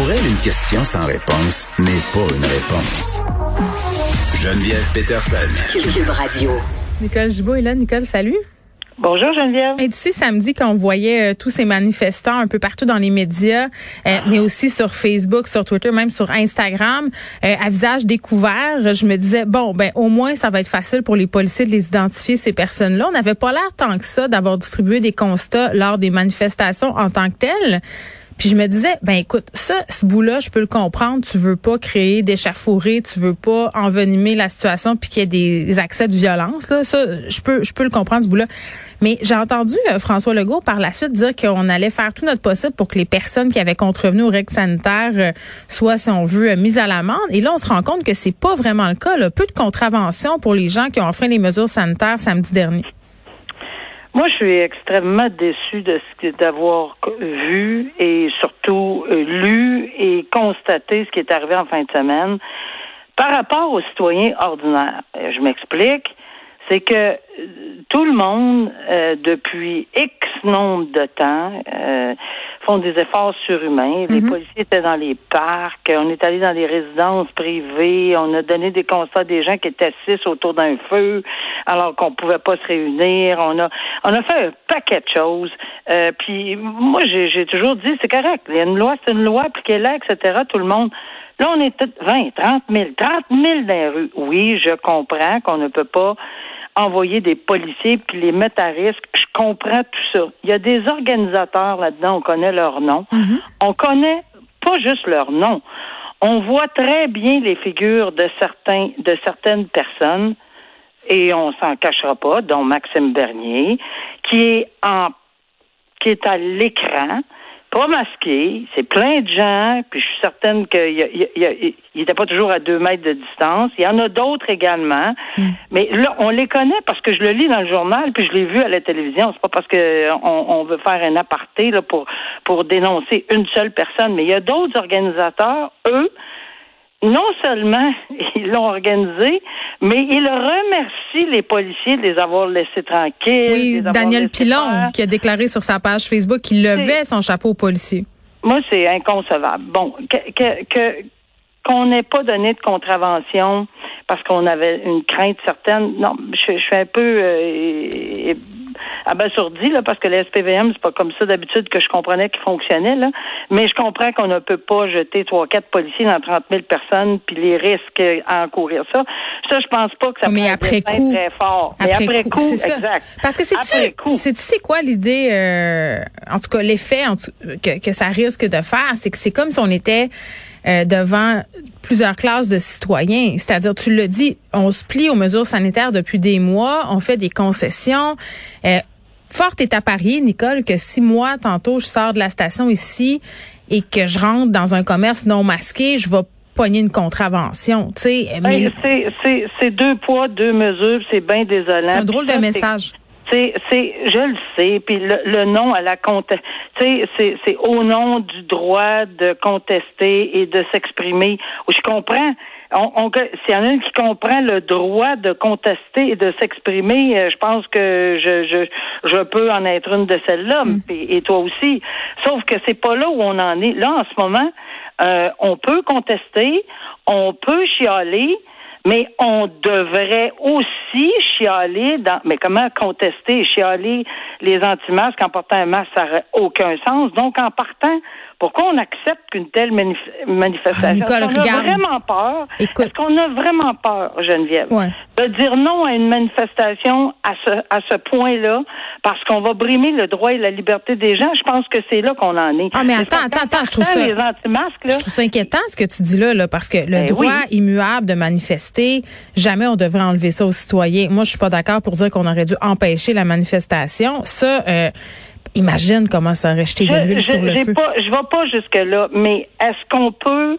Pour elle, une question sans réponse n'est pas une réponse. Geneviève Peterson. Cube Radio. Nicole Gibault est là. Nicole, salut. Bonjour Geneviève. Et tu sais, samedi, quand on voyait euh, tous ces manifestants un peu partout dans les médias, euh, mais aussi sur Facebook, sur Twitter, même sur Instagram, euh, à visage découvert, je me disais, bon, ben au moins, ça va être facile pour les policiers de les identifier, ces personnes-là. On n'avait pas l'air tant que ça d'avoir distribué des constats lors des manifestations en tant que telles. Puis je me disais, ben écoute, ça, ce bout-là, je peux le comprendre. Tu veux pas créer d'échafourée, tu veux pas envenimer la situation puis qu'il y ait des accès de violence. Là, ça, je peux, je peux le comprendre ce bout-là. Mais j'ai entendu euh, François Legault par la suite dire qu'on allait faire tout notre possible pour que les personnes qui avaient contrevenu aux règles sanitaires euh, soient, si on veut, euh, mises à l'amende. Et là, on se rend compte que c'est pas vraiment le cas. Là. Peu de contraventions pour les gens qui ont enfreint les mesures sanitaires samedi dernier. Moi, je suis extrêmement déçue de ce d'avoir vu et surtout lu et constaté ce qui est arrivé en fin de semaine par rapport aux citoyens ordinaires. Je m'explique c'est que euh, tout le monde, euh, depuis X nombre de temps, euh, font des efforts surhumains. Les mhm. policiers étaient dans les parcs, on est allé dans les résidences privées, on a donné des constats des gens qui étaient assis autour d'un feu alors qu'on pouvait pas se réunir. On a on a fait un paquet de choses. puis moi, j'ai toujours dit, c'est correct. Il y a une loi, c'est une loi, appliquez-la, etc. Tout le monde. Là, on est 20, 30 000, 30 000 dans les rues. Oui, je comprends qu'on ne peut pas envoyer des policiers puis les mettre à risque. Je comprends tout ça. Il y a des organisateurs là-dedans, on connaît leur nom. Mm-hmm. On connaît pas juste leur nom. On voit très bien les figures de certains, de certaines personnes, et on s'en cachera pas, dont Maxime Bernier, qui est en, qui est à l'écran, pas masqué, c'est plein de gens, puis je suis certaine qu'il n'était pas toujours à deux mètres de distance. Il y en a d'autres également, hmm. mais là, on les connaît parce que je le lis dans le journal, puis je l'ai vu à la télévision. C'est pas parce que on, veut faire un aparté là, pour, pour dénoncer une seule personne, mais il y a d'autres organisateurs, eux, non seulement ils l'ont organisé, mais ils remercient les policiers de les avoir laissés tranquilles. Oui, Daniel Pilon qui a déclaré sur sa page Facebook qu'il levait son chapeau aux policiers. Moi, c'est inconcevable. Bon, que qu'on n'ait pas donné de contravention parce qu'on avait une crainte certaine. Non, je, je suis un peu euh, abasourdi là, parce que le SPVM, c'est pas comme ça d'habitude que je comprenais qu'il fonctionnait là. Mais je comprends qu'on ne peut pas jeter trois, quatre policiers dans 30 000 personnes puis les risques à encourir ça. Ça, je pense pas que ça mais après coup, très fort. mais après coup, c'est exact. Parce que c'est tu, tu sais quoi l'idée, euh, en tout cas l'effet que, que ça risque de faire, c'est que c'est comme si on était euh, devant plusieurs classes de citoyens. C'est-à-dire, tu le dis, on se plie aux mesures sanitaires depuis des mois, on fait des concessions. Euh, fort est à parier, Nicole, que si moi, tantôt, je sors de la station ici et que je rentre dans un commerce non masqué, je vais pogner une contravention. Tu ben, c'est deux poids, deux mesures, c'est bien désolant. C'est un drôle de message c'est, c'est, je le sais, puis le, nom à la contestation, c'est, c'est au nom du droit de contester et de s'exprimer. Je comprends. On, on, s'il y en a une qui comprend le droit de contester et de s'exprimer, euh, je pense que je, je, je peux en être une de celles-là, mm. et, toi aussi. Sauf que c'est pas là où on en est. Là, en ce moment, euh, on peut contester, on peut chialer, mais on devrait aussi chialer dans, mais comment contester, chialer les anti-masques en portant un masque, ça n'aurait aucun sens. Donc, en partant, pourquoi on accepte qu'une telle manifestation? Ah, Est-ce qu'on a vraiment peur? Est-ce qu'on a vraiment peur, Geneviève, de dire non à une manifestation à ce, à ce point-là parce qu'on va brimer le droit et la liberté des gens? Je pense que c'est là qu'on en est. Ah, mais attends, attends, attends, je trouve ça. Les anti-masques, là, je trouve ça inquiétant ce que tu dis là, là parce que le ben droit immuable de manifester, jamais on devrait enlever ça aux citoyens. Moi, je suis pas d'accord pour dire qu'on aurait dû empêcher la manifestation. Ça, euh, Imagine comment ça aurait jeté de l'huile sur le feu. Pas, je ne vais pas jusque-là, mais est-ce qu'on peut...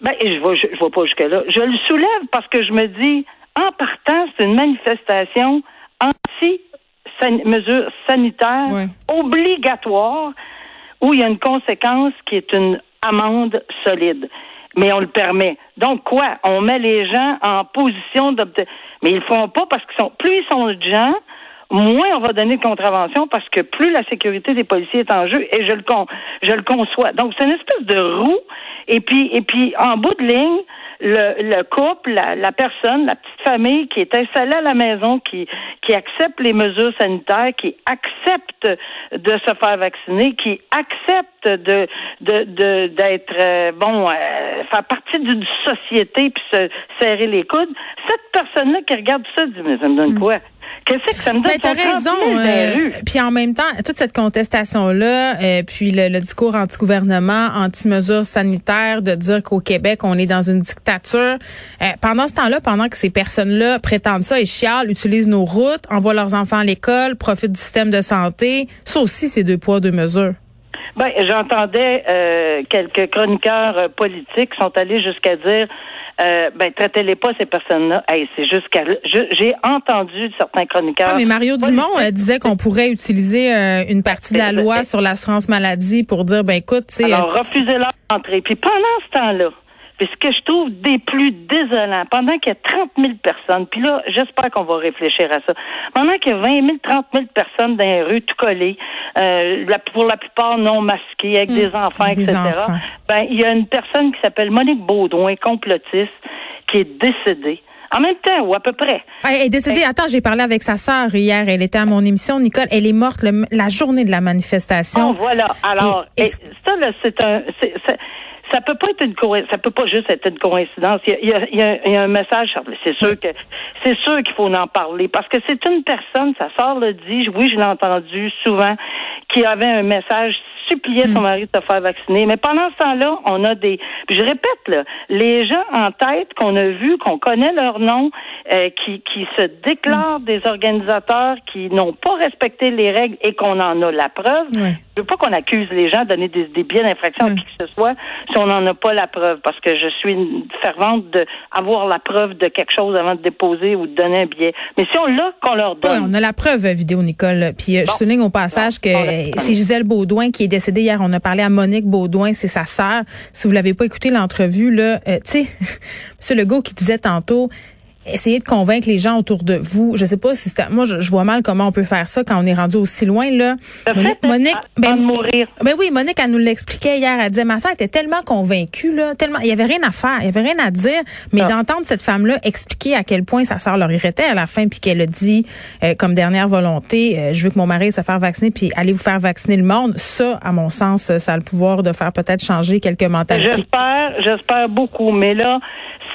Ben, je ne vais, je, vais pas jusque-là. Je le soulève parce que je me dis, en partant, c'est une manifestation anti-mesures sanitaires obligatoire où il y a une conséquence qui est une amende solide. Mais on le permet. Donc quoi? On met les gens en position d'obtenir. Mais ils le font pas parce qu'ils sont plus ils sont de gens, moins on va donner de contraventions parce que plus la sécurité des policiers est en jeu et je le con, je le conçois. Donc c'est une espèce de roue et puis et puis en bout de ligne le, le couple, la, la, personne, la petite famille qui est installée à la maison, qui, qui accepte les mesures sanitaires, qui accepte de se faire vacciner, qui accepte de de d'être euh, bon euh, faire partie d'une société puis se serrer les coudes. Cette personne-là qui regarde ça dit mais ça me donne mm. quoi? Qu'est-ce que ça me donne? Ben, t'as raison. Euh, puis en même temps, toute cette contestation-là, euh, puis le, discours anti-gouvernement, anti-mesures sanitaires, de dire qu'au Québec, on est dans une dictature. Euh, pendant ce temps-là, pendant que ces personnes-là prétendent ça et chialent, utilisent nos routes, envoient leurs enfants à l'école, profitent du système de santé, ça aussi, c'est deux poids, deux mesures. Ben, j'entendais euh, quelques chroniqueurs politiques sont allés jusqu'à dire euh, ben traitez-les pas ces personnes-là. Hey, c'est jusqu'à j'ai entendu certains chroniqueurs. Ah, mais Mario Dumont euh, disait qu'on pourrait utiliser euh, une partie de la loi sur l'assurance maladie pour dire ben écoute, c'est alors refusez leur entrée. Puis pendant ce temps-là, puis ce que je trouve des plus désolants, pendant qu'il y a 30 000 personnes, puis là, j'espère qu'on va réfléchir à ça, pendant qu'il y a 20 000, 30 000 personnes dans les rues, tout collées, euh, pour la plupart non masquées, avec des hmm. enfants, etc., ben, il y a une personne qui s'appelle Monique Baudouin, complotiste, qui est décédée. En même temps, ou à peu près. Elle est décédée. Attends, j'ai parlé avec sa sœur hier. Elle était à mon émission, Nicole. Elle est morte la journée de la manifestation. Oh, voilà. Alors, ça, c'est un ça peut pas être une ça peut pas juste être une coïncidence. Il y a, un message, c'est sûr que c'est sûr qu'il faut en parler parce que c'est une personne, sa sort le dit, oui, je l'ai entendu souvent, qui avait un message suppliait son mm. mari de se faire vacciner. Mais pendant ce temps-là, on a des. Puis je répète, là, les gens en tête qu'on a vus, qu'on connaît leur nom, euh, qui, qui se déclarent mm. des organisateurs qui n'ont pas respecté les règles et qu'on en a la preuve. Je veux pas qu'on accuse les gens de donner des, des billets d'infraction à qui que ce soit si on n'en a pas la preuve, parce que je suis une fervente d'avoir la preuve de quelque chose avant de déposer ou de donner un billet. Mais si on l'a, qu'on leur donne. on a la preuve vidéo, Nicole. Puis euh, je souligne au passage que c'est Gisèle Baudouin qui est décédée hier. On a parlé à Monique Baudouin, c'est sa sœur. Si vous l'avez pas écouté l'entrevue, là, euh, tu sais, M. Legault qui disait tantôt, Essayez de convaincre les gens autour de vous. Je sais pas si c'est moi je, vois mal comment on peut faire ça quand on est rendu aussi loin là. Monique, ben, mourir. ben oui, Monique elle nous l'expliquait hier, elle disait ma soeur était tellement convaincue là, tellement il y avait rien à faire, il y avait rien à dire, mais ah. d'entendre cette femme là expliquer à quel point sa sœur leur irritait à la fin puis qu'elle a dit euh, comme dernière volonté, euh, je veux que mon mari se fasse vacciner puis allez vous faire vacciner le monde, ça à mon sens ça a le pouvoir de faire peut-être changer quelques mentalités. J'espère, j'espère beaucoup, mais là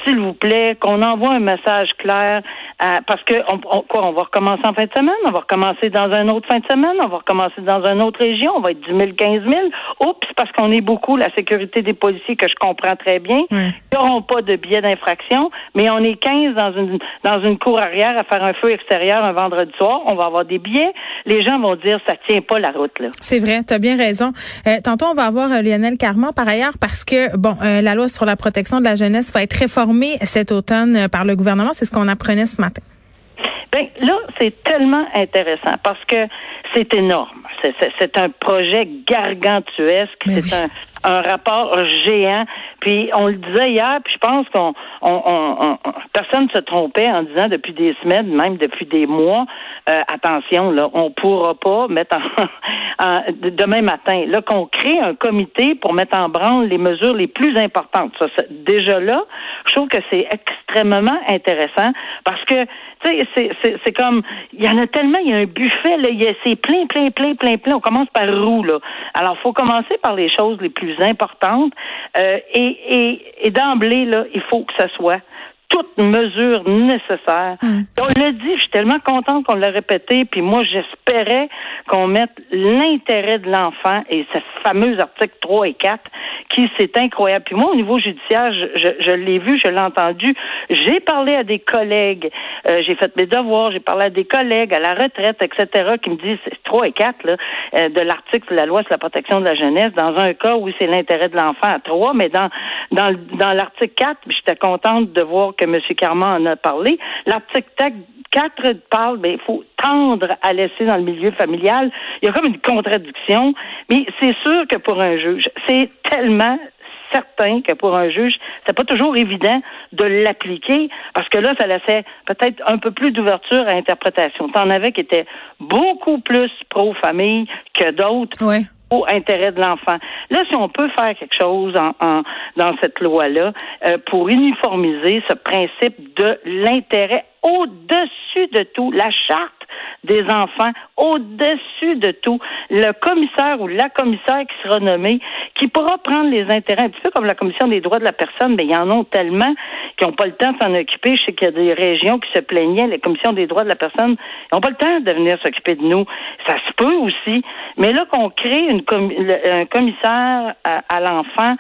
s'il vous plaît, qu'on envoie un message clair euh, parce que on, quoi, on va recommencer en fin de semaine, on va recommencer dans un autre fin de semaine, on va recommencer dans une autre région, on va être 10 000, 15 000. Oups, parce qu'on est beaucoup, la sécurité des policiers que je comprends très bien. Ils n'auront pas de billets d'infraction, mais on est 15 dans une dans une cour arrière à faire un feu extérieur un vendredi soir. On va avoir des billets. Les gens vont dire ça tient pas la route là. C'est vrai, tu as bien raison. Euh, tantôt on va avoir euh, Lionel Carman par ailleurs parce que bon, euh, la loi sur la protection de la jeunesse va être réformée cet automne par le gouvernement. C'est ce qu'on apprenait ce matin. Ben, là, c'est tellement intéressant parce que c'est énorme. C'est un projet gargantuesque. C'est un, un rapport géant. Puis on le disait hier, puis je pense qu'on on, on, personne ne se trompait en disant depuis des semaines, même depuis des mois, euh, attention, là, on pourra pas mettre en, demain matin, là, qu'on crée un comité pour mettre en branle les mesures les plus importantes. Ça, déjà là, je trouve que c'est extrêmement intéressant parce que tu sais, c'est comme il y en a tellement, il y a un buffet, là, c'est plein, plein, plein, plein, plein. On commence par roue, là. Alors, faut commencer par les choses les plus importantes. Euh, et et, et d'emblée, là, il faut que ça soit toute mesure nécessaire. Hmm. On l'a dit, je suis tellement contente qu'on l'a répété, puis moi j'espérais qu'on mette l'intérêt de l'enfant et ce fameux article 3 et 4 c'est incroyable. Puis moi au niveau judiciaire, je, je, l'ai vu, je l'ai entendu, j'ai parlé à des collègues, euh, j'ai fait mes devoirs, j'ai parlé à des collègues à la retraite, etc., qui me disent 3 et 4 là, euh, de l'article de la loi sur la protection de la jeunesse, dans un cas où c'est l'intérêt de l'enfant à 3, mais dans dans, dans l'article 4, j'étais contente de voir que M. Carman en a parlé. L'article 4 parle, mais ben, il faut tendre à laisser dans le milieu familial. Il y a comme une contradiction, mais c'est sûr que pour un juge, c'est tellement certain que pour un juge, c'est pas toujours évident de l'appliquer parce que là, ça laissait peut-être un peu plus d'ouverture à interprétation. T'en avais qui étaient beaucoup plus pro-famille que d'autres. Ouais au intérêt de l'enfant. Là, si on peut faire quelque chose en, dans cette loi-là euh, pour uniformiser ce principe de l'intérêt au-dessus de tout, la charte des enfants au-dessus de tout. Le commissaire ou la commissaire qui sera nommée, qui pourra prendre les intérêts, un petit peu comme la commission des droits de la personne, mais il y en a tellement qui n'ont pas le temps de s'en occuper. Je sais qu'il y a des régions qui se plaignaient, les commissions des droits de la personne, ils n'ont pas le temps de venir s'occuper de nous. Ça se peut aussi. Mais là qu'on crée un commissaire à l'enfant,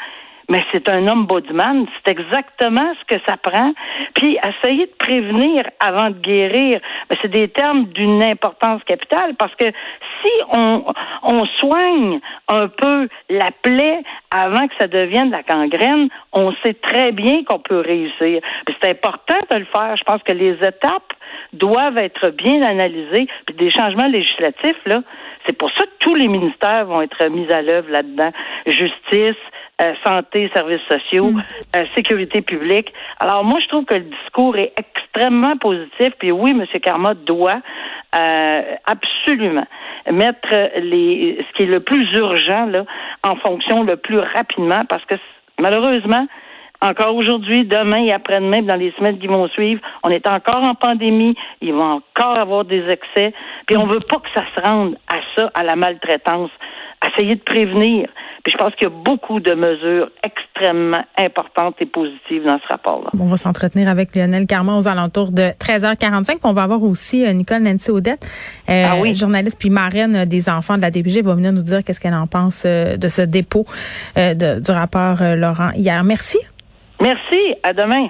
mais c'est un homme ombudsman. C'est exactement ce que ça prend. Puis essayer de prévenir avant de guérir, mais c'est des termes d'une importance capitale parce que si on, on soigne un peu la plaie avant que ça devienne de la gangrène, on sait très bien qu'on peut réussir. C'est important de le faire. Je pense que les étapes doivent être bien analysées. Puis des changements législatifs, là, c'est pour ça que tous les ministères vont être mis à l'œuvre là-dedans. Justice, euh, santé, services sociaux, mm. euh, sécurité publique. Alors moi, je trouve que le discours est extrêmement positif. Puis oui, M. Carmot doit euh, absolument mettre les ce qui est le plus urgent là en fonction le plus rapidement parce que malheureusement encore aujourd'hui, demain et après-demain, dans les semaines qui vont suivre, on est encore en pandémie, il va encore avoir des excès, puis on veut pas que ça se rende à ça, à la maltraitance. Essayer de prévenir. Puis je pense qu'il y a beaucoup de mesures extrêmement importantes et positives dans ce rapport-là. On va s'entretenir avec Lionel Carman aux alentours de 13h45. On va avoir aussi euh, Nicole Nancy Audette, euh, ah oui. journaliste puis marraine des enfants de la DPG, va venir nous dire qu'est-ce qu'elle en pense euh, de ce dépôt du rapport Laurent hier. Merci. Merci. À demain.